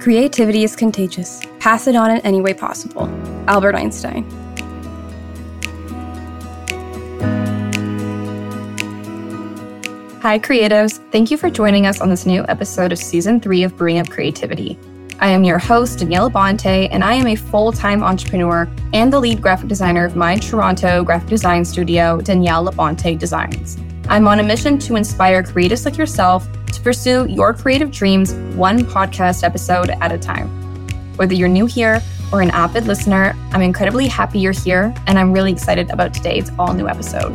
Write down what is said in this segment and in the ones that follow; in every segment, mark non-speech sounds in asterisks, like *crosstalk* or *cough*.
Creativity is contagious. Pass it on in any way possible. Albert Einstein. Hi, creatives. Thank you for joining us on this new episode of season three of Bring Up Creativity. I am your host, Danielle Labonte, and I am a full time entrepreneur and the lead graphic designer of my Toronto graphic design studio, Danielle Labonte Designs. I'm on a mission to inspire creatives like yourself to pursue your creative dreams one podcast episode at a time. Whether you're new here or an avid listener, I'm incredibly happy you're here, and I'm really excited about today's all new episode.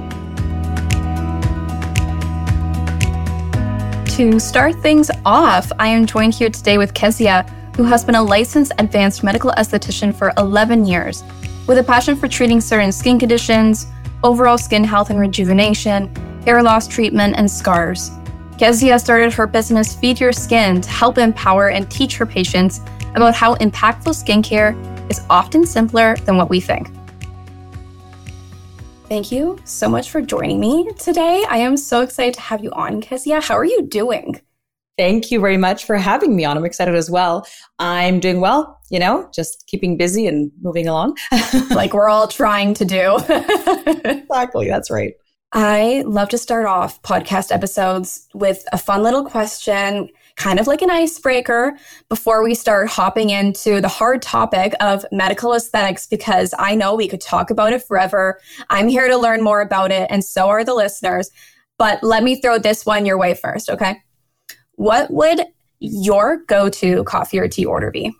To start things off, I am joined here today with Kezia, who has been a licensed advanced medical esthetician for 11 years, with a passion for treating certain skin conditions, overall skin health and rejuvenation, hair loss treatment, and scars. Kezia started her business Feed Your Skin to help empower and teach her patients about how impactful skincare is often simpler than what we think. Thank you so much for joining me today. I am so excited to have you on, Kezia. How are you doing? Thank you very much for having me on. I'm excited as well. I'm doing well, you know, just keeping busy and moving along. *laughs* like we're all trying to do. *laughs* exactly. That's right. I love to start off podcast episodes with a fun little question, kind of like an icebreaker before we start hopping into the hard topic of medical aesthetics, because I know we could talk about it forever. I'm here to learn more about it, and so are the listeners. But let me throw this one your way first, okay? What would your go to coffee or tea order be?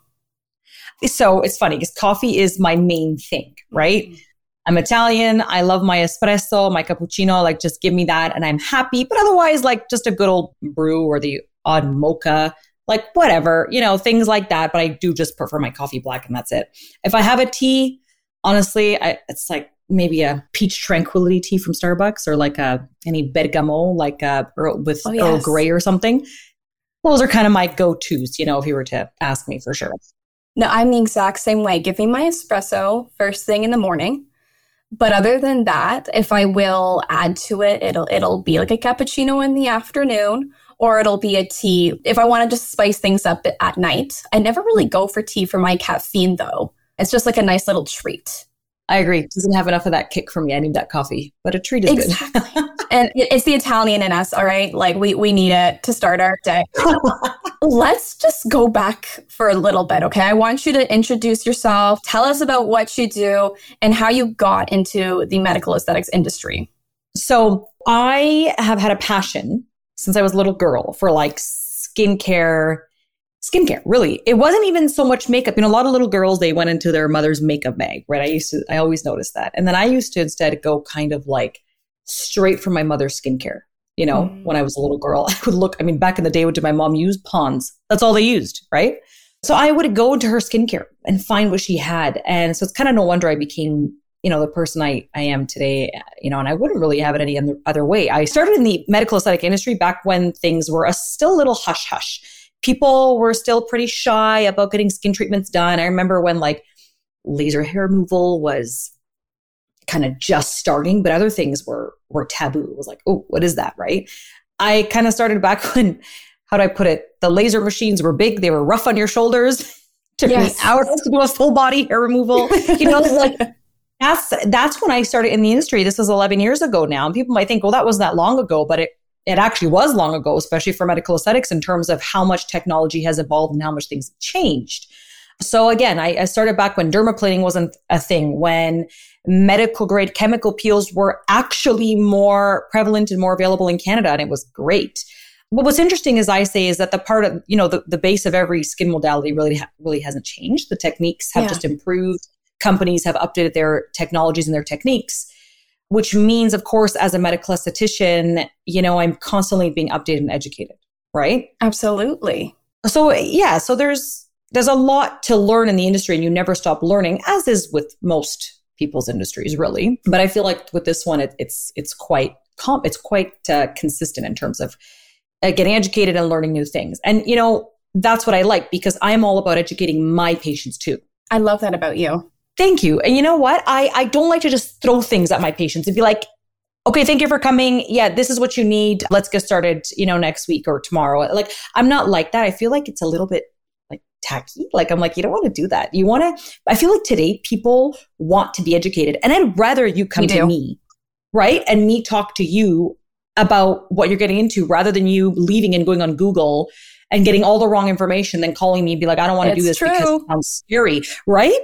So it's funny because coffee is my main thing, right? Mm-hmm. I'm Italian. I love my espresso, my cappuccino. Like, just give me that and I'm happy. But otherwise, like, just a good old brew or the odd mocha, like, whatever, you know, things like that. But I do just prefer my coffee black and that's it. If I have a tea, honestly, I, it's like maybe a peach tranquility tea from Starbucks or like a any bergamot, like a Earl, with oh, yes. Earl Grey or something. Those are kind of my go tos, you know, if you were to ask me for sure. No, I'm the exact same way. Give me my espresso first thing in the morning. But other than that, if I will add to it, it'll it'll be like a cappuccino in the afternoon or it'll be a tea. If I want to just spice things up at night, I never really go for tea for my caffeine though. It's just like a nice little treat. I agree. Doesn't have enough of that kick from me. I need that coffee, but a treat is good. exactly. good. *laughs* and it's the Italian in us, all right? Like we we need it to start our day. *laughs* Let's just go back for a little bit, okay? I want you to introduce yourself, tell us about what you do and how you got into the medical aesthetics industry. So, I have had a passion since I was a little girl for like skincare skincare, really. It wasn't even so much makeup. You know, a lot of little girls, they went into their mother's makeup bag, right? I used to, I always noticed that. And then I used to instead go kind of like straight from my mother's skincare. You know, mm. when I was a little girl, *laughs* I would look, I mean, back in the day, what did my mom use? Pond's. That's all they used, right? So I would go into her skincare and find what she had. And so it's kind of no wonder I became, you know, the person I, I am today, you know, and I wouldn't really have it any other, other way. I started in the medical aesthetic industry back when things were a still a little hush hush people were still pretty shy about getting skin treatments done. I remember when like laser hair removal was kind of just starting, but other things were were taboo. It was like, oh, what is that, right? I kind of started back *laughs* when how do I put it? The laser machines were big, they were rough on your shoulders. *laughs* Took yes. me hours to do a full body hair removal. You know, like *laughs* that's that's when I started in the industry. This was 11 years ago now. And people might think, well, that was that long ago, but it it actually was long ago, especially for medical aesthetics, in terms of how much technology has evolved and how much things have changed. So again, I, I started back when dermaplaning wasn't a thing, when medical grade chemical peels were actually more prevalent and more available in Canada, and it was great. But what's interesting, as I say, is that the part of you know the, the base of every skin modality really ha- really hasn't changed. The techniques have yeah. just improved. Companies have updated their technologies and their techniques which means, of course, as a medical esthetician, you know, I'm constantly being updated and educated, right? Absolutely. So, yeah, so there's there's a lot to learn in the industry and you never stop learning as is with most people's industries really but i feel like with this one it, it's it's quite comp it's quite uh, consistent in terms of uh, getting educated and learning new things and you know that's what i like because i'm all about educating my patients too i love that about you Thank you. And you know what? I, I don't like to just throw things at my patients and be like, okay, thank you for coming. Yeah, this is what you need. Let's get started, you know, next week or tomorrow. Like, I'm not like that. I feel like it's a little bit tacky. Like, I'm like, you don't want to do that. You want to, I feel like today people want to be educated. And I'd rather you come to me, right? And me talk to you about what you're getting into rather than you leaving and going on Google and getting all the wrong information, then calling me and be like, I don't want to do this true. because it sounds scary, right?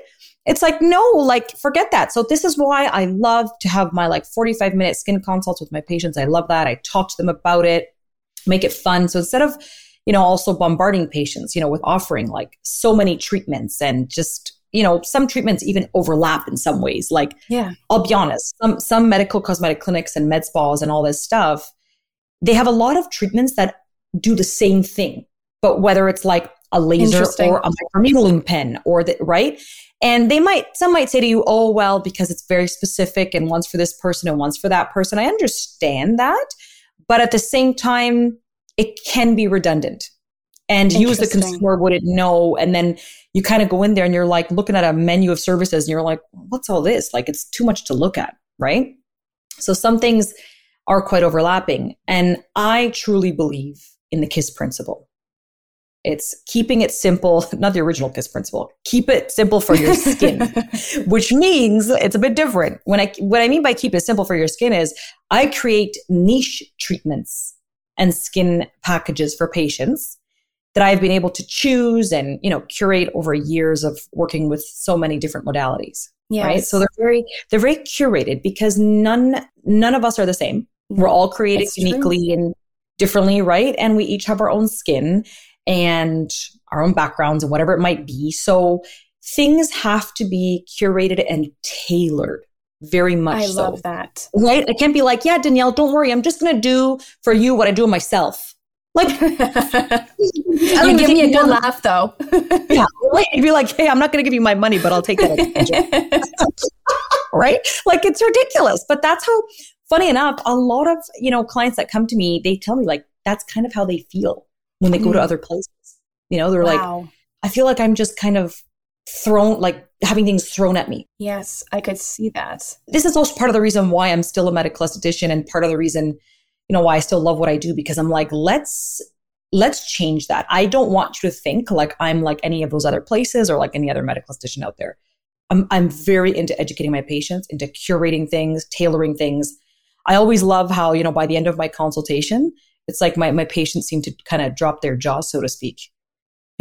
It's like, no, like forget that. So this is why I love to have my like 45 minute skin consults with my patients. I love that. I talk to them about it, make it fun. So instead of, you know, also bombarding patients, you know, with offering like so many treatments and just, you know, some treatments even overlap in some ways. Like, yeah, I'll be honest, some some medical cosmetic clinics and med spas and all this stuff, they have a lot of treatments that do the same thing. But whether it's like a laser or a microneedling pen or the right and they might some might say to you oh well because it's very specific and one's for this person and one's for that person i understand that but at the same time it can be redundant. And you as the consumer wouldn't know. And then you kind of go in there and you're like looking at a menu of services and you're like what's all this? Like it's too much to look at right? So some things are quite overlapping. And i truly believe in the kiss principle. It's keeping it simple, *laughs* not the original KISS principle. Keep it simple for your skin, *laughs* which means it's a bit different. When I what I mean by keep it simple for your skin is I create niche treatments and skin packages for patients that I've been able to choose and, you know, curate over years of working with so many different modalities. Yes. Right. So they're very they're very curated because none none of us are the same. We're all created That's uniquely true. and differently, right? And we each have our own skin and our own backgrounds and whatever it might be. So things have to be curated and tailored very much I so. love that. Right? I can't be like, yeah, Danielle, don't worry. I'm just going to do for you what I do myself. Like, *laughs* I mean, give me a good laugh though. *laughs* yeah. Right? You'd be like, hey, I'm not going to give you my money, but I'll take that. *laughs* right? Like, it's ridiculous. But that's how, funny enough, a lot of, you know, clients that come to me, they tell me like, that's kind of how they feel when they go to mm. other places. You know, they're wow. like, I feel like I'm just kind of thrown, like having things thrown at me. Yes, I could see that. This is also part of the reason why I'm still a medical esthetician and part of the reason, you know, why I still love what I do because I'm like, let's let's change that. I don't want you to think like I'm like any of those other places or like any other medical esthetician out there. I'm I'm very into educating my patients, into curating things, tailoring things. I always love how, you know, by the end of my consultation, it's like my, my patients seem to kind of drop their jaw, so to speak.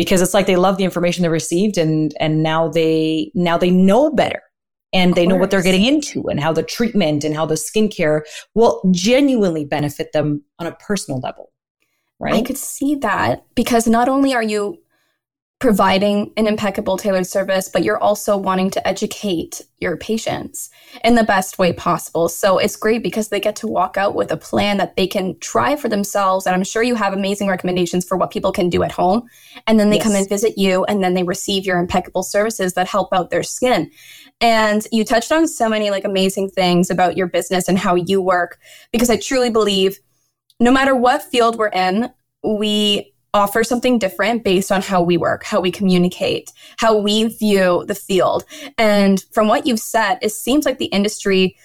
Because it's like they love the information they received and and now they now they know better and they know what they're getting into and how the treatment and how the skincare will genuinely benefit them on a personal level. Right. I could see that because not only are you providing an impeccable tailored service, but you're also wanting to educate your patients in the best way possible. So it's great because they get to walk out with a plan that they can try for themselves. And I'm sure you have amazing recommendations for what people can do at home. And then they yes. come and visit you and then they receive your impeccable services that help out their skin. And you touched on so many like amazing things about your business and how you work because I truly believe no matter what field we're in, we offer something different based on how we work, how we communicate, how we view the field. And from what you've said, it seems like the industry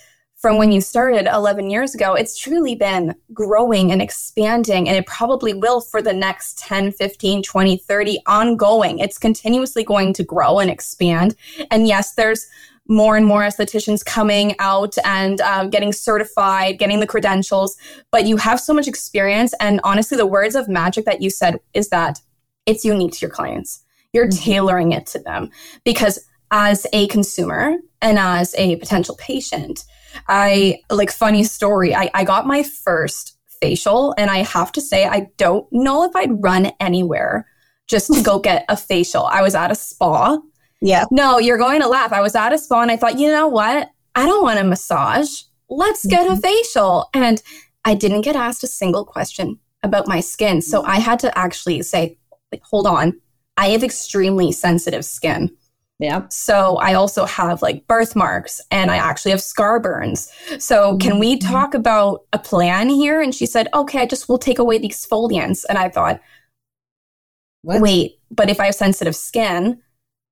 from when you started 11 years ago, it's truly been growing and expanding, and it probably will for the next 10, 15, 20, 30 ongoing. It's continuously going to grow and expand. And yes, there's more and more estheticians coming out and uh, getting certified, getting the credentials. But you have so much experience. And honestly, the words of magic that you said is that it's unique to your clients. You're mm-hmm. tailoring it to them because as a consumer and as a potential patient, I like funny story. I, I got my first facial and I have to say, I don't know if I'd run anywhere just to go *laughs* get a facial. I was at a spa yeah. No, you're going to laugh. I was at a spa and I thought, you know what? I don't want a massage. Let's get mm-hmm. a facial. And I didn't get asked a single question about my skin. So I had to actually say, hold on. I have extremely sensitive skin. Yeah. So I also have like birthmarks and I actually have scar burns. So can we mm-hmm. talk about a plan here? And she said, okay, I just will take away the exfoliants. And I thought, what? wait, but if I have sensitive skin,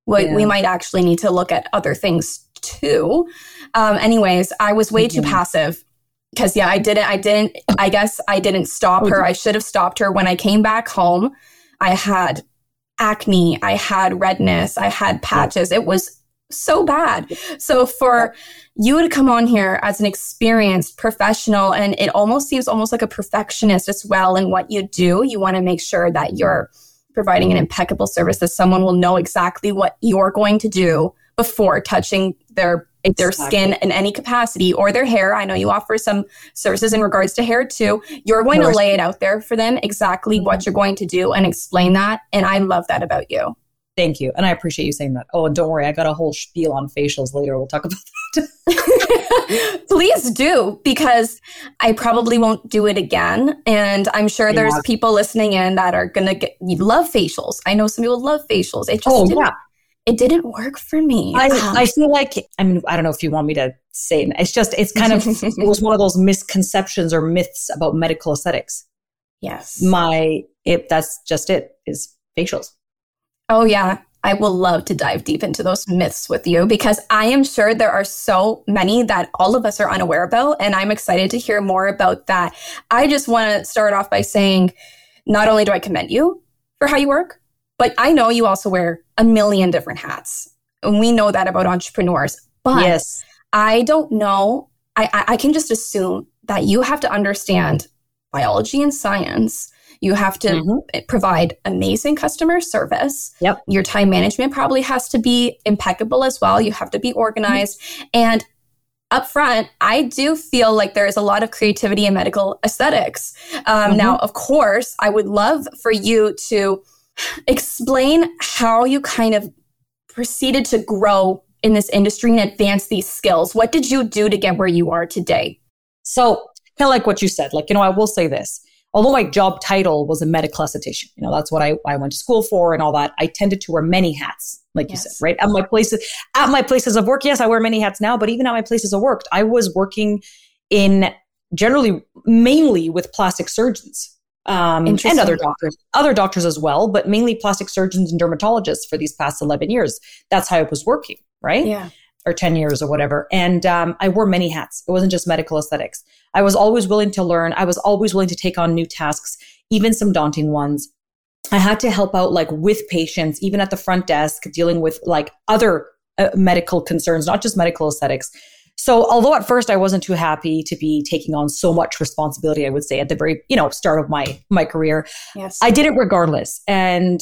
we, yeah. we might actually need to look at other things too. Um, anyways, I was way mm-hmm. too passive because yeah, I didn't, I didn't, I guess I didn't stop oh, her. I should have stopped her when I came back home. I had acne, I had redness, I had patches. It was so bad. So for you to come on here as an experienced professional and it almost seems almost like a perfectionist as well in what you do, you want to make sure that you're providing an impeccable service that someone will know exactly what you're going to do before touching their exactly. their skin in any capacity or their hair. I know you offer some services in regards to hair too. You're going to lay it out there for them exactly mm-hmm. what you're going to do and explain that. And I love that about you. Thank you. And I appreciate you saying that. Oh, and don't worry, I got a whole spiel on facials later. We'll talk about that. *laughs* Please do, because I probably won't do it again. And I'm sure yeah. there's people listening in that are going to get, you love facials. I know some people love facials. It just oh, yeah it didn't work for me. I, I feel like, I mean, I don't know if you want me to say it. It's just, it's kind of, *laughs* it was one of those misconceptions or myths about medical aesthetics. Yes. My, it, that's just it, is facials. Oh, yeah. I will love to dive deep into those myths with you because I am sure there are so many that all of us are unaware about. And I'm excited to hear more about that. I just want to start off by saying, not only do I commend you for how you work, but I know you also wear a million different hats. And we know that about entrepreneurs. But yes. I don't know. I, I, I can just assume that you have to understand biology and science. You have to mm-hmm. provide amazing customer service. Yep. Your time management probably has to be impeccable as well. You have to be organized. Mm-hmm. And up front, I do feel like there is a lot of creativity in medical aesthetics. Um, mm-hmm. Now, of course, I would love for you to explain how you kind of proceeded to grow in this industry and advance these skills. What did you do to get where you are today? So, kind of like what you said, like, you know, I will say this. Although my job title was a medical esthetician, you know, that's what I, I went to school for and all that. I tended to wear many hats, like yes. you said, right? At my places, at my places of work, yes, I wear many hats now, but even at my places of work, I was working in generally mainly with plastic surgeons um, and other doctors, other doctors as well, but mainly plastic surgeons and dermatologists for these past 11 years. That's how it was working, right? Yeah. Or 10 years or whatever. And um, I wore many hats. It wasn't just medical aesthetics. I was always willing to learn. I was always willing to take on new tasks, even some daunting ones. I had to help out like with patients, even at the front desk, dealing with like other uh, medical concerns, not just medical aesthetics. So although at first I wasn't too happy to be taking on so much responsibility, I would say at the very, you know, start of my my career, yes. I did it regardless. And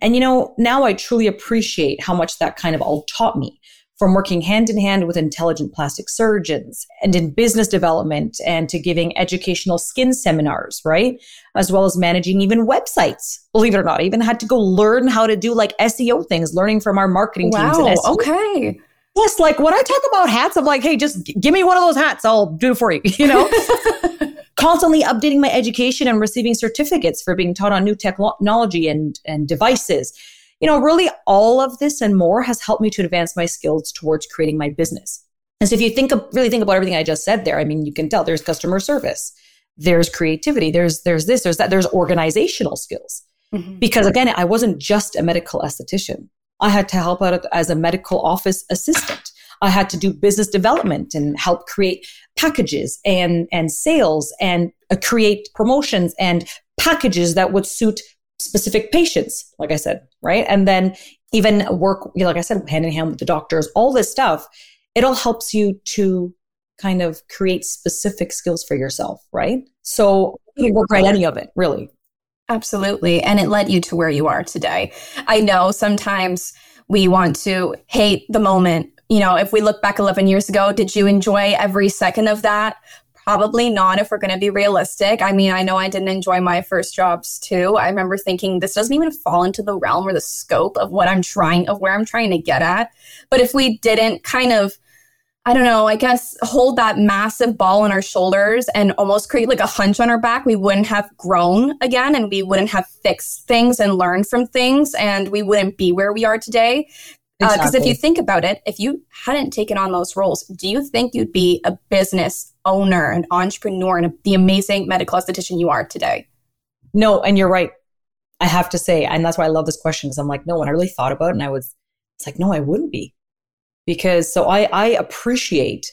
and you know, now I truly appreciate how much that kind of all taught me from working hand in hand with intelligent plastic surgeons and in business development and to giving educational skin seminars, right? As well as managing even websites. Believe it or not, I even had to go learn how to do like SEO things, learning from our marketing wow, teams. Wow, okay. Yes, like when I talk about hats, I'm like, hey, just give me one of those hats. I'll do it for you. *laughs* You know, *laughs* constantly updating my education and receiving certificates for being taught on new technology and, and devices. You know, really all of this and more has helped me to advance my skills towards creating my business. And so if you think of, really think about everything I just said there, I mean, you can tell there's customer service, there's creativity, there's, there's this, there's that, there's organizational skills. Mm-hmm. Because again, I wasn't just a medical esthetician. I had to help out as a medical office assistant. I had to do business development and help create packages and, and sales and uh, create promotions and packages that would suit specific patients, like I said, right? And then even work, like I said, hand in hand with the doctors, all this stuff, it all helps you to kind of create specific skills for yourself, right? So you work right any of it, really. Absolutely. And it led you to where you are today. I know sometimes we want to hate the moment. You know, if we look back 11 years ago, did you enjoy every second of that? Probably not if we're going to be realistic. I mean, I know I didn't enjoy my first jobs too. I remember thinking this doesn't even fall into the realm or the scope of what I'm trying, of where I'm trying to get at. But if we didn't kind of I don't know, I guess hold that massive ball on our shoulders and almost create like a hunch on our back, we wouldn't have grown again and we wouldn't have fixed things and learned from things and we wouldn't be where we are today. Because uh, exactly. uh, if you think about it, if you hadn't taken on those roles, do you think you'd be a business owner, an entrepreneur, and a, the amazing medical esthetician you are today? No, and you're right. I have to say, and that's why I love this question because I'm like, no, when I really thought about it, and I was, it's like, no, I wouldn't be because so I, I appreciate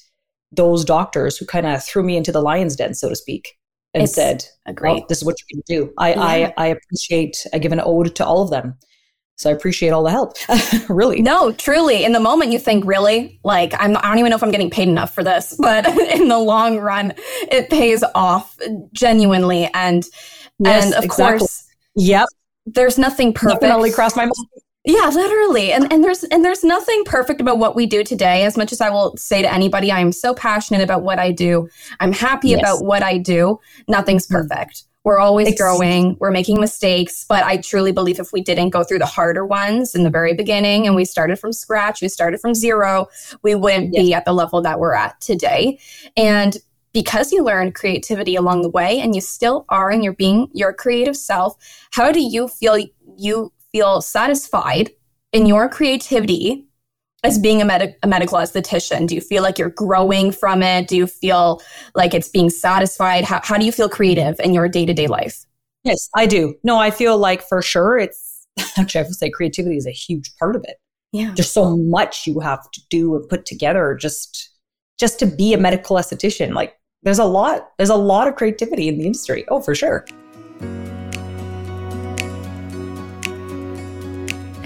those doctors who kind of threw me into the lion's den, so to speak, and it's said, "Great, this is what you can do." I, yeah. I, I appreciate. I give an ode to all of them So I appreciate all the help. *laughs* really. No, truly. In the moment, you think, really? Like, I'm, I don't even know if I'm getting paid enough for this. *laughs* But in the long run, it pays off genuinely. And, yes, and of exactly. course, yep. There's nothing perfect. Definitely crossed my mind. Yeah, literally. And and there's and there's nothing perfect about what we do today. As much as I will say to anybody, I am so passionate about what I do. I'm happy yes. about what I do. Nothing's perfect. We're always exactly. growing. We're making mistakes, but I truly believe if we didn't go through the harder ones in the very beginning and we started from scratch, we started from zero, we wouldn't yes. be at the level that we're at today. And because you learned creativity along the way and you still are and you're being your creative self, how do you feel you feel satisfied in your creativity as being a, med- a medical esthetician? Do you feel like you're growing from it? Do you feel like it's being satisfied? How, how do you feel creative in your day to day life? Yes, I do. No, I feel like for sure it's *laughs* actually, I would say creativity is a huge part of it. Yeah. Just so much you have to do and put together just just to be a medical esthetician. Like there's a lot, there's a lot of creativity in the industry. Oh, for sure.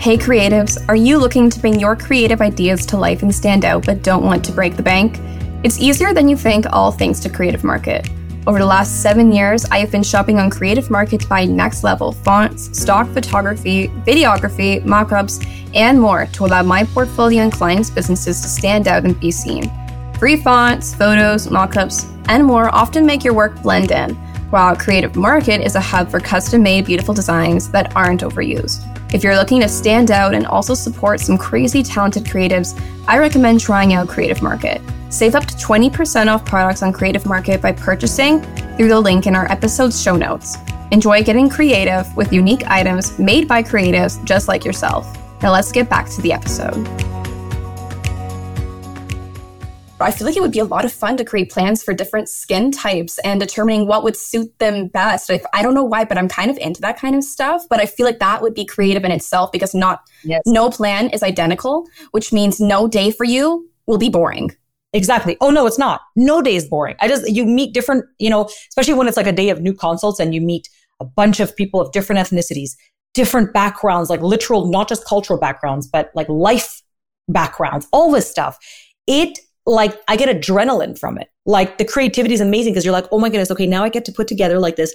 Hey creatives, are you looking to bring your creative ideas to life and stand out but don't want to break the bank? It's easier than you think, all thanks to Creative Market. Over the last seven years, I have been shopping on Creative Market to buy next level fonts, stock photography, videography, mockups, and more to allow my portfolio and clients' businesses to stand out and be seen. Free fonts, photos, mockups, and more often make your work blend in, while Creative Market is a hub for custom made beautiful designs that aren't overused. If you're looking to stand out and also support some crazy talented creatives, I recommend trying out Creative Market. Save up to 20% off products on Creative Market by purchasing through the link in our episode's show notes. Enjoy getting creative with unique items made by creatives just like yourself. Now let's get back to the episode. I feel like it would be a lot of fun to create plans for different skin types and determining what would suit them best. I, I don't know why, but I'm kind of into that kind of stuff. But I feel like that would be creative in itself because not yes. no plan is identical, which means no day for you will be boring. Exactly. Oh no, it's not. No day is boring. I just you meet different, you know, especially when it's like a day of new consults and you meet a bunch of people of different ethnicities, different backgrounds, like literal, not just cultural backgrounds, but like life backgrounds, all this stuff. It like I get adrenaline from it. Like the creativity is amazing because you're like, oh my goodness, okay, now I get to put together like this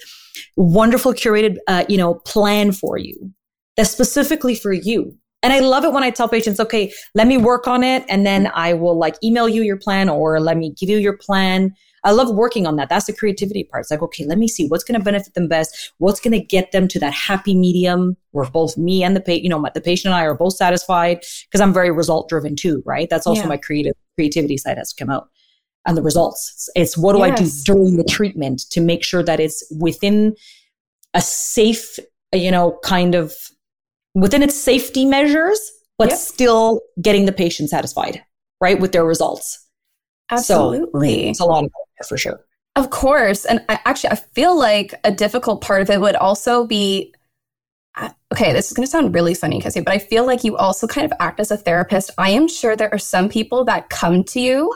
wonderful curated, uh, you know, plan for you that's specifically for you. And I love it when I tell patients, okay, let me work on it, and then I will like email you your plan or let me give you your plan I love working on that. That's the creativity part. It's like, okay, let me see what's going to benefit them best. What's going to get them to that happy medium where both me and the patient, you know, the patient and I are both satisfied because I'm very result driven too, right? That's also yeah. my creative creativity side has to come out and the results. It's, it's what do yes. I do during the treatment to make sure that it's within a safe, you know, kind of within its safety measures, but yep. still getting the patient satisfied, right, with their results. Absolutely. So it's a lot of for sure. Of course. And I, actually, I feel like a difficult part of it would also be okay, this is going to sound really funny, Cassie, but I feel like you also kind of act as a therapist. I am sure there are some people that come to you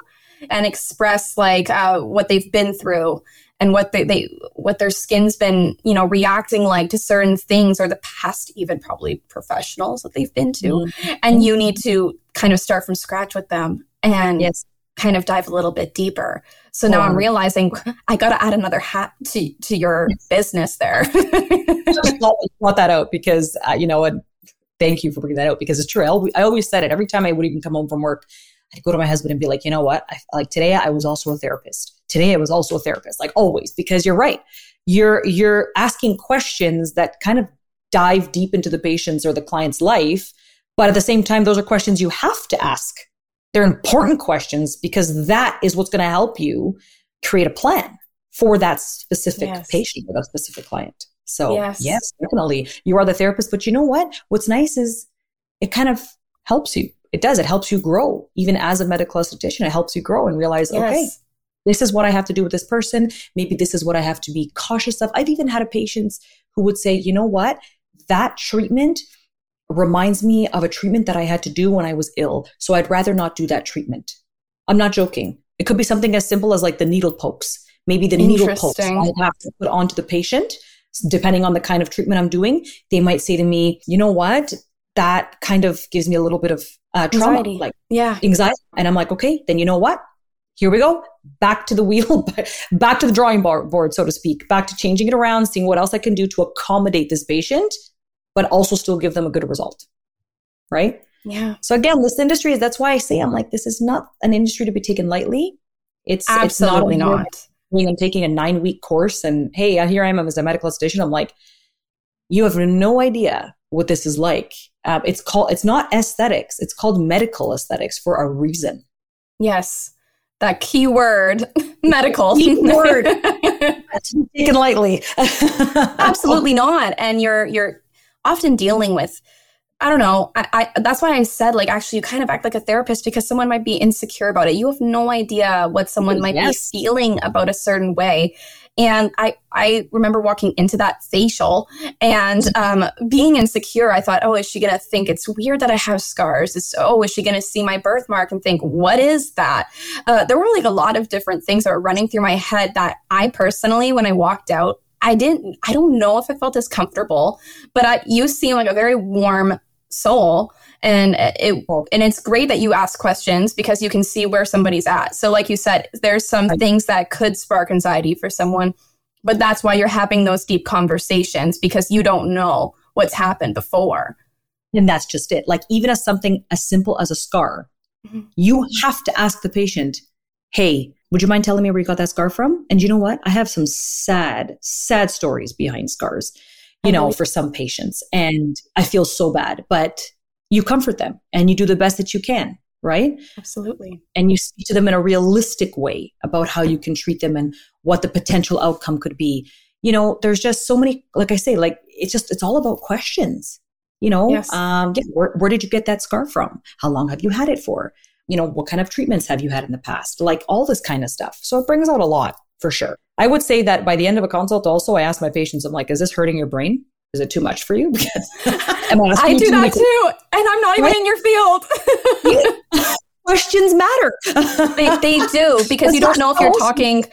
and express like uh, what they've been through and what they, they what their skin's been you know reacting like to certain things or the past even probably professionals that they've been to mm-hmm. and you need to kind of start from scratch with them and yes kind of dive a little bit deeper. So now I'm realizing I got to add another hat to to your business there. *laughs* Just want that out because uh, you know, and thank you for bringing that out because it's true. I always, I always said it every time I would even come home from work. I'd go to my husband and be like, you know what? I, like today, I was also a therapist. Today, I was also a therapist. Like always, because you're right. You're you're asking questions that kind of dive deep into the patient's or the client's life, but at the same time, those are questions you have to ask they're important questions because that is what's going to help you create a plan for that specific yes. patient or that specific client. So yes. yes, definitely. You are the therapist, but you know what? What's nice is it kind of helps you. It does. It helps you grow. Even as a medical esthetician, it helps you grow and realize, yes. okay, this is what I have to do with this person. Maybe this is what I have to be cautious of. I've even had a patient who would say, you know what? That treatment reminds me of a treatment that I had to do when I was ill. So I'd rather not do that treatment. I'm not joking. It could be something as simple as like the needle pokes. Maybe the needle pokes I have to put onto the patient, depending on the kind of treatment I'm doing. They might say to me, you know what? that kind of gives me a little bit of uh, trauma, anxiety. like yeah, anxiety. And I'm like, okay, then you know what? Here we go. Back to the wheel, *laughs* back to the drawing board, so to speak, back to changing it around, seeing what else I can do to accommodate this patient, but also still give them a good result. Right. Yeah. So again, this industry is that's why I say I'm like, this is not an industry to be taken lightly. It's absolutely it's not. not. I'm taking a nine week course and hey, here I am as a medical esthetician. I'm like, you have no idea what this is like. Um, it's called, it's not aesthetics. It's called medical aesthetics for a reason. Yes. That key word, *laughs* medical. Key word. *laughs* taken lightly. *laughs* Absolutely not. And you're, you're often dealing with I don't know. I, I, that's why I said like actually you kind of act like a therapist because someone might be insecure about it. You have no idea what someone might yes. be feeling about a certain way. And I I remember walking into that facial and um, being insecure. I thought, oh, is she gonna think it's weird that I have scars? It's, oh, is she gonna see my birthmark and think, what is that? Uh, there were like a lot of different things that were running through my head that I personally, when I walked out, I didn't, I don't know if I felt as comfortable, but I, you seem like a very warm soul. And it, and it's great that you ask questions because you can see where somebody's at. So like you said, there's some things that could spark anxiety for someone, but that's why you're having those deep conversations because you don't know what's happened before. And that's just it. Like even as something as simple as a scar, mm-hmm. you have to ask the patient, Hey, would you mind telling me where you got that scar from? And you know what? I have some sad, sad stories behind scars, you know, for some patients. And I feel so bad, but you comfort them and you do the best that you can, right? Absolutely. And you speak to them in a realistic way about how you can treat them and what the potential outcome could be. You know, there's just so many, like I say, like it's just, it's all about questions. You know, yes. um, yeah, where, where did you get that scar from? How long have you had it for? You know, what kind of treatments have you had in the past? Like all this kind of stuff. So it brings out a lot for sure. I would say that by the end of a consult, also, I ask my patients, I'm like, is this hurting your brain? Is it too much for you? *laughs* Because *laughs* I do that too. And I'm not even right? in your field. *laughs* Questions matter. they, they do because you don't know if you're talking.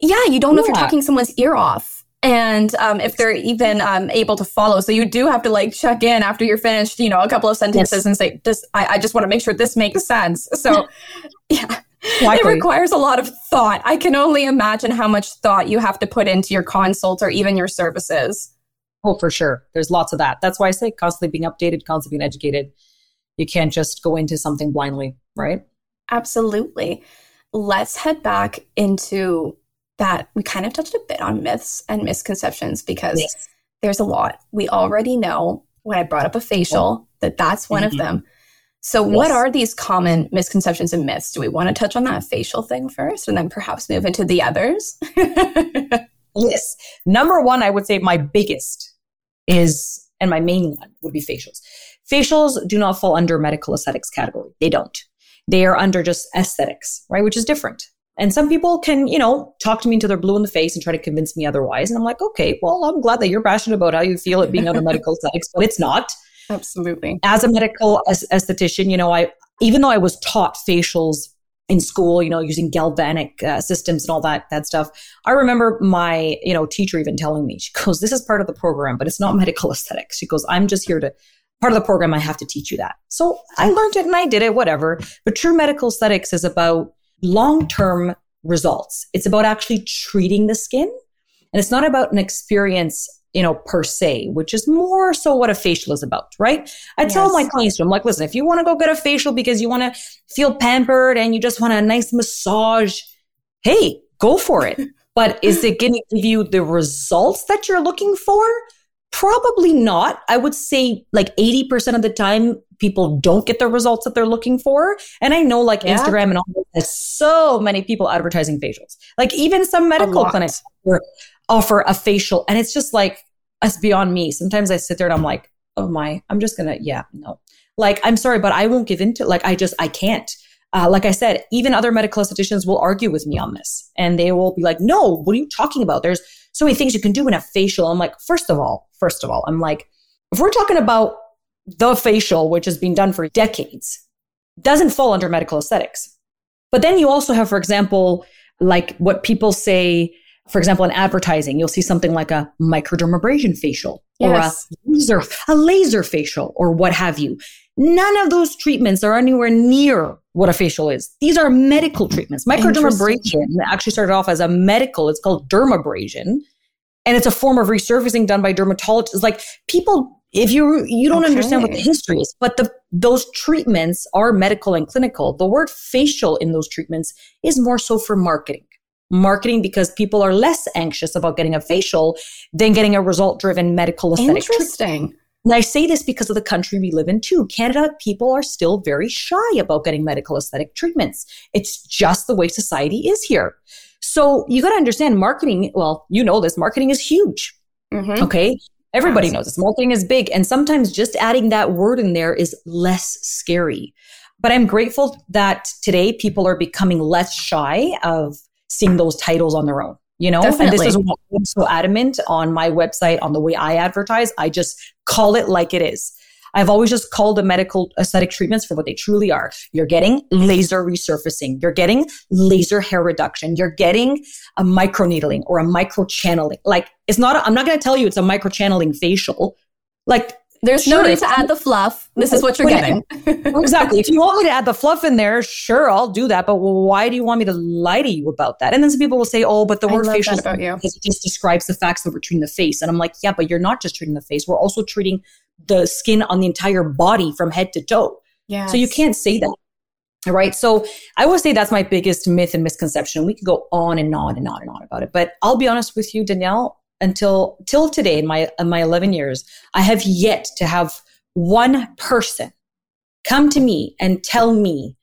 Yeah, you don't know yeah. if you're talking someone's ear off and um, if they're even um, able to follow. So you do have to like check in after you're finished, you know, a couple of sentences yes. and say, "This, I, I just want to make sure this makes sense." So, *laughs* yeah. It requires a lot of thought. I can only imagine how much thought you have to put into your consults or even your services. Oh, for sure. There's lots of that. That's why I say constantly being updated, constantly being educated. You can't just go into something blindly, right? Absolutely. Let's head back into that we kind of touched a bit on myths and misconceptions because yes. there's a lot. We already know when I brought up a facial that that's one mm-hmm. of them. So, yes. what are these common misconceptions and myths? Do we want to touch on that facial thing first and then perhaps move into the others? *laughs* yes. Number one, I would say my biggest is, and my main one would be facials. Facials do not fall under medical aesthetics category. They don't. They are under just aesthetics, right? Which is different. And some people can, you know, talk to me until they're blue in the face and try to convince me otherwise. And I'm like, okay, well, I'm glad that you're passionate about how you feel it being under medical *laughs* aesthetics, but it's not. Absolutely. As a medical esthetician, you know, I, even though I was taught facials in school, you know, using galvanic uh, systems and all that that stuff. I remember my, you know, teacher even telling me, she goes, "This is part of the program, but it's not medical aesthetics." She goes, "I'm just here to part of the program. I have to teach you that." So I learned it and I did it, whatever. But true medical aesthetics is about long term results. It's about actually treating the skin. And it's not about an experience, you know, per se, which is more so what a facial is about, right? I yes. tell my clients, I'm like, listen, if you want to go get a facial because you want to feel pampered and you just want a nice massage, hey, go for it. *laughs* but is it going to give you the results that you're looking for? Probably not. I would say like 80% of the time, people don't get the results that they're looking for. And I know like yeah. Instagram and all this has so many people advertising facials. Like even some medical clinics offer, offer a facial and it's just like, it's beyond me. Sometimes I sit there and I'm like, oh my, I'm just gonna, yeah, no. Like, I'm sorry, but I won't give into like I just I can't. Uh, like I said, even other medical estheticians will argue with me on this, and they will be like, "No, what are you talking about? There's so many things you can do in a facial." I'm like, first of all, first of all, I'm like, if we're talking about the facial, which has been done for decades, doesn't fall under medical aesthetics. But then you also have, for example, like what people say for example, in advertising, you'll see something like a microdermabrasion facial yes. or a laser, a laser facial or what have you. None of those treatments are anywhere near what a facial is. These are medical treatments. Microdermabrasion actually started off as a medical, it's called dermabrasion. And it's a form of resurfacing done by dermatologists. Like people, if you you don't okay. understand what the history is, but the those treatments are medical and clinical. The word facial in those treatments is more so for marketing marketing because people are less anxious about getting a facial than getting a result driven medical aesthetic Interesting. Treatment. And I say this because of the country we live in too. Canada people are still very shy about getting medical aesthetic treatments. It's just the way society is here. So you got to understand marketing. Well, you know this marketing is huge. Mm-hmm. Okay. Everybody yes. knows this. Marketing is big. And sometimes just adding that word in there is less scary. But I'm grateful that today people are becoming less shy of seeing those titles on their own you know Definitely. and this is why i'm so adamant on my website on the way i advertise. I just call it like it is. I've always just called the medical aesthetic treatments for what they truly are. You're getting laser resurfacing. You're getting laser hair reduction. You're getting a microneedling or a micro channeling like it's not i am not going to tell you it's a micro channeling facial. Like there's sure. no need to add the fluff. This is what you're getting. *laughs* exactly. If you want me to add the fluff in there, sure, I'll do that. But why do you want me to lie to you about that? And then some people will say, "Oh, but the word facial about you. just describes the facts that we're treating the face." And I'm like, "Yeah, but you're not just treating the face. We're also treating the skin on the entire body from head to toe. Yeah. So you can't say that." Right. So I would say that's my biggest myth and misconception. We could go on and on and on and on about it. But I'll be honest with you, Danielle, until till today in my in my 11 years i have yet to have one person come to me and tell me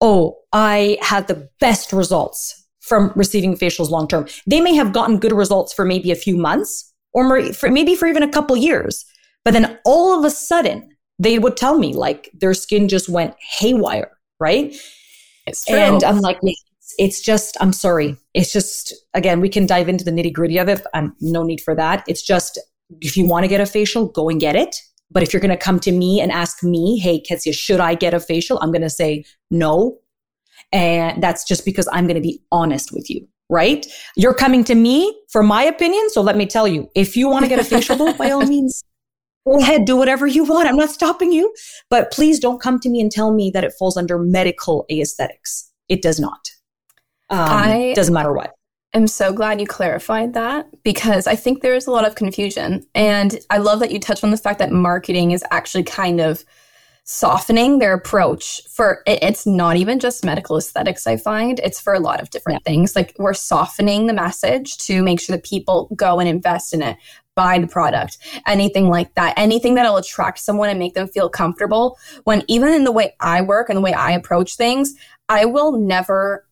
oh i had the best results from receiving facials long term they may have gotten good results for maybe a few months or for, maybe for even a couple years but then all of a sudden they would tell me like their skin just went haywire right it's true. and i'm like it's just, I'm sorry. It's just, again, we can dive into the nitty gritty of it. Um, no need for that. It's just, if you want to get a facial, go and get it. But if you're going to come to me and ask me, hey, Ketsia, should I get a facial? I'm going to say no. And that's just because I'm going to be honest with you, right? You're coming to me for my opinion. So let me tell you, if you want to get a facial, by all means, *laughs* go ahead, do whatever you want. I'm not stopping you. But please don't come to me and tell me that it falls under medical aesthetics. It does not. Um, I doesn't matter what. I'm so glad you clarified that because I think there is a lot of confusion. And I love that you touched on the fact that marketing is actually kind of softening their approach for it's not even just medical aesthetics i find it's for a lot of different yeah. things like we're softening the message to make sure that people go and invest in it buy the product anything like that anything that'll attract someone and make them feel comfortable when even in the way i work and the way i approach things i will never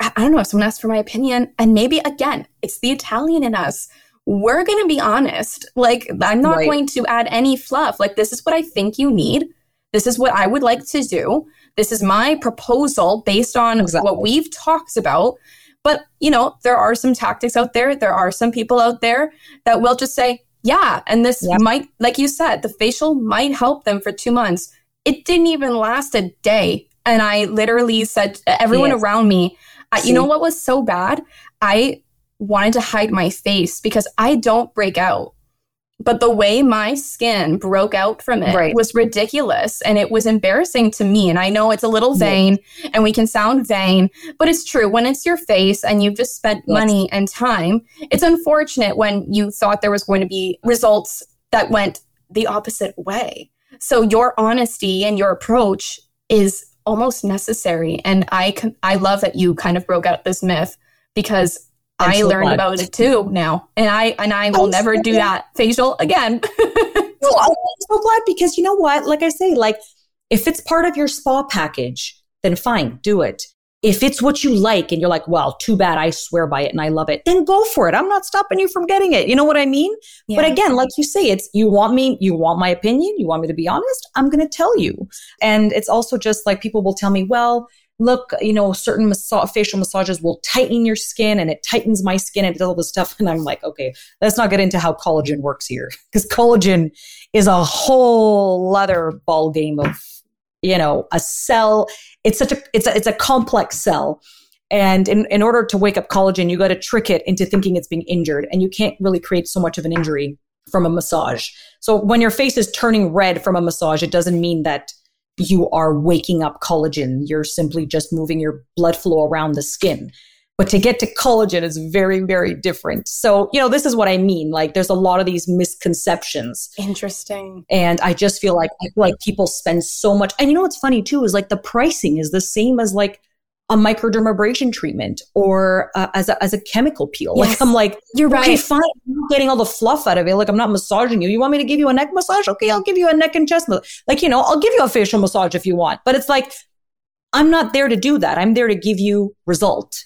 I don't know if someone asks for my opinion, and maybe again, it's the Italian in us. We're going to be honest. Like, I'm not right. going to add any fluff. Like, this is what I think you need. This is what I would like to do. This is my proposal based on exactly. what we've talked about. But, you know, there are some tactics out there. There are some people out there that will just say, yeah. And this yep. might, like you said, the facial might help them for two months. It didn't even last a day. And I literally said, everyone yes. around me, I, you know what was so bad? I wanted to hide my face because I don't break out. But the way my skin broke out from it right. was ridiculous and it was embarrassing to me. And I know it's a little vain yeah. and we can sound vain, but it's true. When it's your face and you've just spent yes. money and time, it's unfortunate when you thought there was going to be results that went the opposite way. So your honesty and your approach is almost necessary. And I can, I love that you kind of broke out this myth because I'm I so learned glad. about it too now, and I and I will I'm never so do that facial again. *laughs* well, I'm so glad because you know what? Like I say, like if it's part of your spa package, then fine, do it. If it's what you like and you're like, well, too bad, I swear by it and I love it, then go for it. I'm not stopping you from getting it. You know what I mean? Yeah. But again, like you say, it's you want me, you want my opinion, you want me to be honest, I'm going to tell you. And it's also just like people will tell me, well, look, you know, certain massa- facial massages will tighten your skin and it tightens my skin and all this stuff. And I'm like, okay, let's not get into how collagen works here because collagen is a whole other ball game of, you know, a cell it's such a it's a it's a complex cell And in, in order to wake up collagen, you got to trick it into thinking it's being injured. And you can't really create so much of an injury from a massage. So when your face is turning red from a massage, it doesn't mean that you are waking up collagen. You're simply just moving your blood flow around the skin. But to get to collagen is very, very different. So, you know, this is what I mean. Like there's a lot of these misconceptions. Interesting. And I just feel like I feel like people spend so much. And you know what's funny too is like the pricing is the same as like a microdermabrasion treatment or uh, as, a, as a chemical peel. Yes. Like I'm like, you're right. Okay, fine. I'm getting all the fluff out of it. Like I'm not massaging you. You want me to give you a neck massage? Okay, I'll give you a neck and chest. massage. Like, you know, I'll give you a facial massage if you want. But it's like, I'm not there to do that. I'm there to give you result.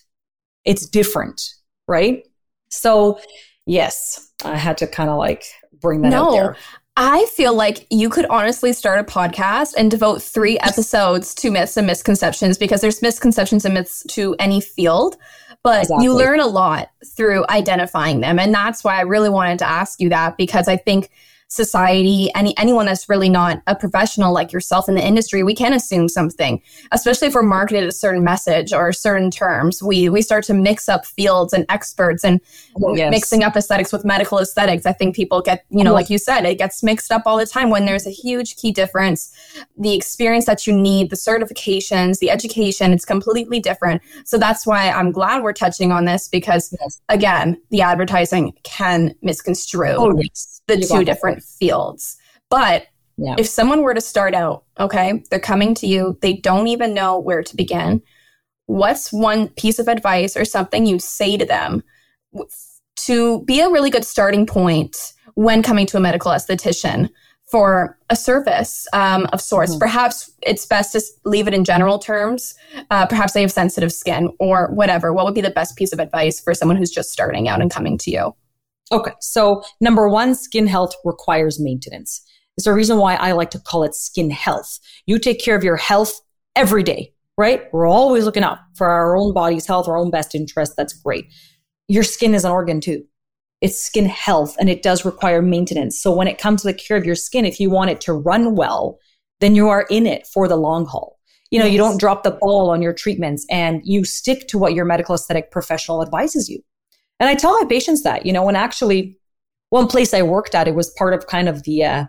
It's different, right? So yes, I had to kind of like bring that no, out there. I feel like you could honestly start a podcast and devote three episodes to myths and misconceptions because there's misconceptions and myths to any field, but exactly. you learn a lot through identifying them. And that's why I really wanted to ask you that because I think society, any anyone that's really not a professional like yourself in the industry, we can assume something, especially if we're marketed a certain message or certain terms. We we start to mix up fields and experts and oh, yes. mixing up aesthetics with medical aesthetics. I think people get, you know, like you said, it gets mixed up all the time when there's a huge key difference. The experience that you need, the certifications, the education, it's completely different. So that's why I'm glad we're touching on this because yes. again, the advertising can misconstrue. Oh, yes the you two different fields. But yeah. if someone were to start out, okay, they're coming to you, they don't even know where to begin. What's one piece of advice or something you'd say to them to be a really good starting point when coming to a medical esthetician for a service um, of sorts? Mm-hmm. Perhaps it's best to leave it in general terms. Uh, perhaps they have sensitive skin or whatever. What would be the best piece of advice for someone who's just starting out and coming to you? Okay. So number one, skin health requires maintenance. It's the reason why I like to call it skin health. You take care of your health every day, right? We're always looking out for our own body's health, our own best interest. That's great. Your skin is an organ too. It's skin health and it does require maintenance. So when it comes to the care of your skin, if you want it to run well, then you are in it for the long haul. You know, yes. you don't drop the ball on your treatments and you stick to what your medical aesthetic professional advises you. And I tell my patients that, you know, when actually one place I worked at, it was part of kind of the, uh,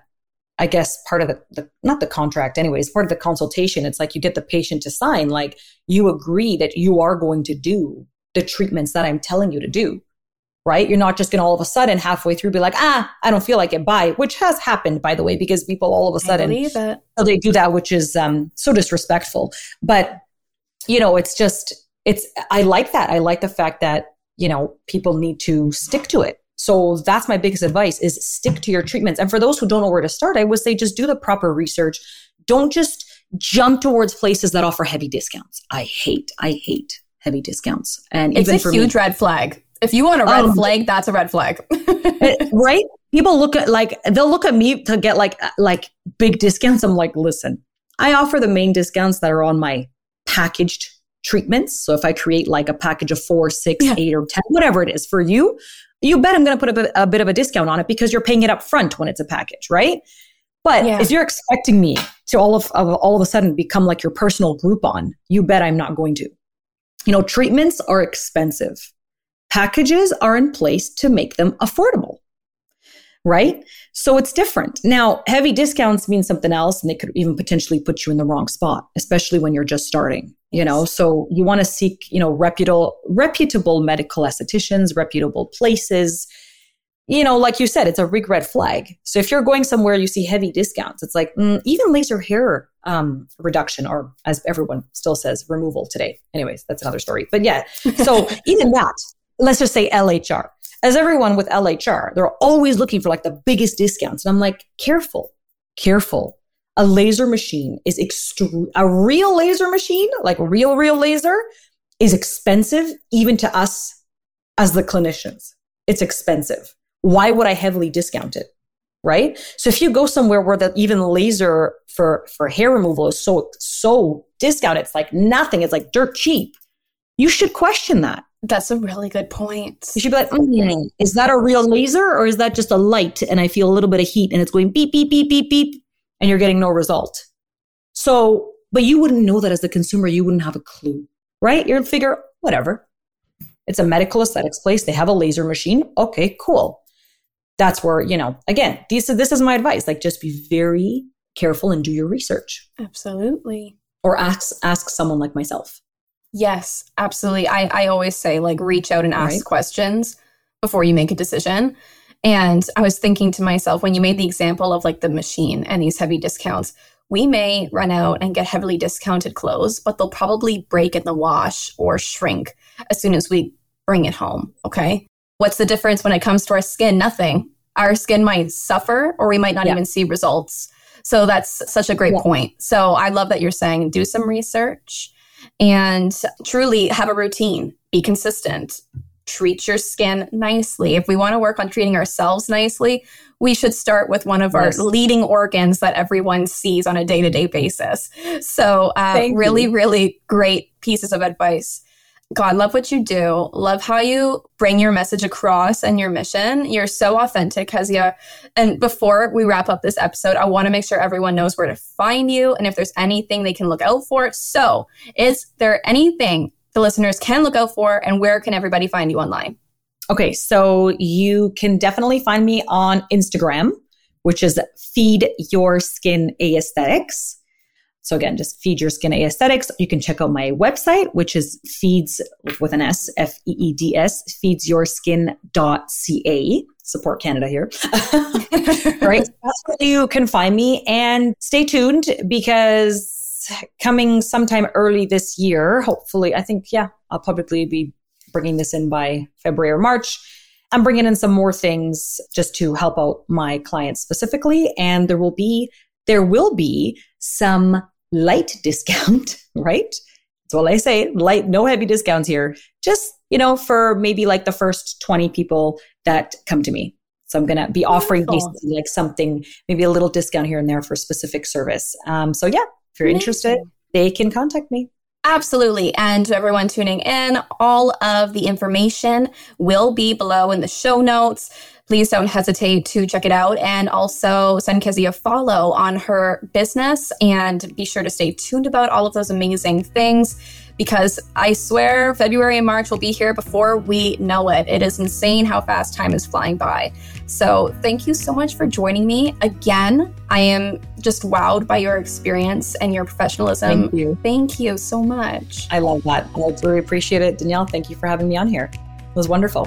I guess part of the, the, not the contract anyways, part of the consultation. It's like you get the patient to sign, like you agree that you are going to do the treatments that I'm telling you to do, right? You're not just going to all of a sudden halfway through be like, ah, I don't feel like it. Bye, which has happened, by the way, because people all of a sudden, they do that, which is um, so disrespectful. But, you know, it's just, it's, I like that. I like the fact that you know, people need to stick to it. So that's my biggest advice is stick to your treatments. And for those who don't know where to start, I would say just do the proper research. Don't just jump towards places that offer heavy discounts. I hate, I hate heavy discounts. And it's even a huge me, red flag. If you want a red um, flag, that's a red flag. *laughs* right? People look at like they'll look at me to get like like big discounts. I'm like, listen, I offer the main discounts that are on my packaged treatments. So if I create like a package of four, six, yeah. eight, or 10, whatever it is for you, you bet I'm going to put a bit, a bit, of a discount on it because you're paying it up front when it's a package, right? But yeah. if you're expecting me to all of, of all of a sudden become like your personal Groupon, you bet I'm not going to. You know, treatments are expensive. Packages are in place to make them affordable right? So it's different. Now, heavy discounts mean something else, and they could even potentially put you in the wrong spot, especially when you're just starting. You know, so you want to seek, you know, reputable, reputable medical estheticians, reputable places. You know, like you said, it's a big red flag. So if you're going somewhere you see heavy discounts, it's like mm, even laser hair um, reduction, or as everyone still says, removal today. Anyways, that's another story. But yeah, so *laughs* even that, let's just say LHR as everyone with LHR, they're always looking for like the biggest discounts. And I'm like, careful, careful. A laser machine is extreme. A real laser machine, like real, real laser, is expensive even to us as the clinicians. It's expensive. Why would I heavily discount it? Right. So if you go somewhere where the even laser for, for hair removal is so, so discounted, it's like nothing. It's like dirt cheap. You should question that. That's a really good point. You should be like, mm, is that a real laser or is that just a light and I feel a little bit of heat and it's going beep, beep, beep, beep, beep, and you're getting no result. So, but you wouldn't know that as the consumer, you wouldn't have a clue, right? You'd figure, whatever. It's a medical aesthetics place. They have a laser machine. Okay, cool. That's where, you know, again, this, this is my advice. Like just be very careful and do your research. Absolutely. Or ask ask someone like myself. Yes, absolutely. I, I always say like reach out and ask right. questions before you make a decision. And I was thinking to myself, when you made the example of like the machine and these heavy discounts, we may run out and get heavily discounted clothes, but they'll probably break in the wash or shrink as soon as we bring it home. Okay. What's the difference when it comes to our skin? Nothing. Our skin might suffer or we might not yeah. even see results. So that's such a great yeah. point. So I love that you're saying do some research and truly have a routine, be consistent, treat your skin nicely. If we want to work on treating ourselves nicely, we should start with one of yes. our leading organs that everyone sees on a day to day basis. So, uh, really, you. really great pieces of advice. God, love what you do. Love how you bring your message across and your mission. You're so authentic, Kezia. And before we wrap up this episode, I want to make sure everyone knows where to find you and if there's anything they can look out for. So, is there anything the listeners can look out for and where can everybody find you online? Okay, so you can definitely find me on Instagram, which is Feed Your Skin Aesthetics. So again, just feed your skin aesthetics. You can check out my website, which is feeds with an S, F E E D S, feedsyourskin.ca. Support Canada here. *laughs* right. That's where you can find me and stay tuned because coming sometime early this year. Hopefully, I think, yeah, I'll probably be bringing this in by February or March. I'm bringing in some more things just to help out my clients specifically. And there will be, there will be some light *laughs* discount, right? That's all I say. Light, no heavy discounts here. Just, you know, for maybe like the first 20 people that come to me. So I'm going to be offering basically like something, maybe a little discount here and there for specific service. Um, so yeah, if you're Amazing. interested, they can contact me. Absolutely. And to everyone tuning in, all of the information will be below in the show notes. Please don't hesitate to check it out and also send Kezia a follow on her business and be sure to stay tuned about all of those amazing things because I swear February and March will be here before we know it. It is insane how fast time is flying by. So, thank you so much for joining me again. I am just wowed by your experience and your professionalism. Thank you. Thank you so much. I love that. I really appreciate it. Danielle, thank you for having me on here. It was wonderful.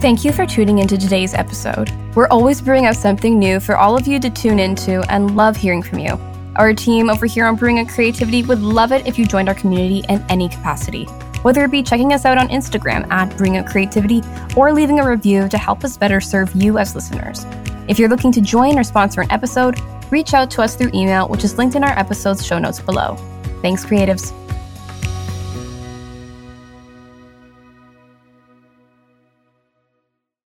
Thank you for tuning into today's episode. We're always brewing out something new for all of you to tune into and love hearing from you. Our team over here on Brewing Out Creativity would love it if you joined our community in any capacity, whether it be checking us out on Instagram at Brewing Out Creativity or leaving a review to help us better serve you as listeners. If you're looking to join or sponsor an episode, reach out to us through email, which is linked in our episode's show notes below. Thanks, creatives.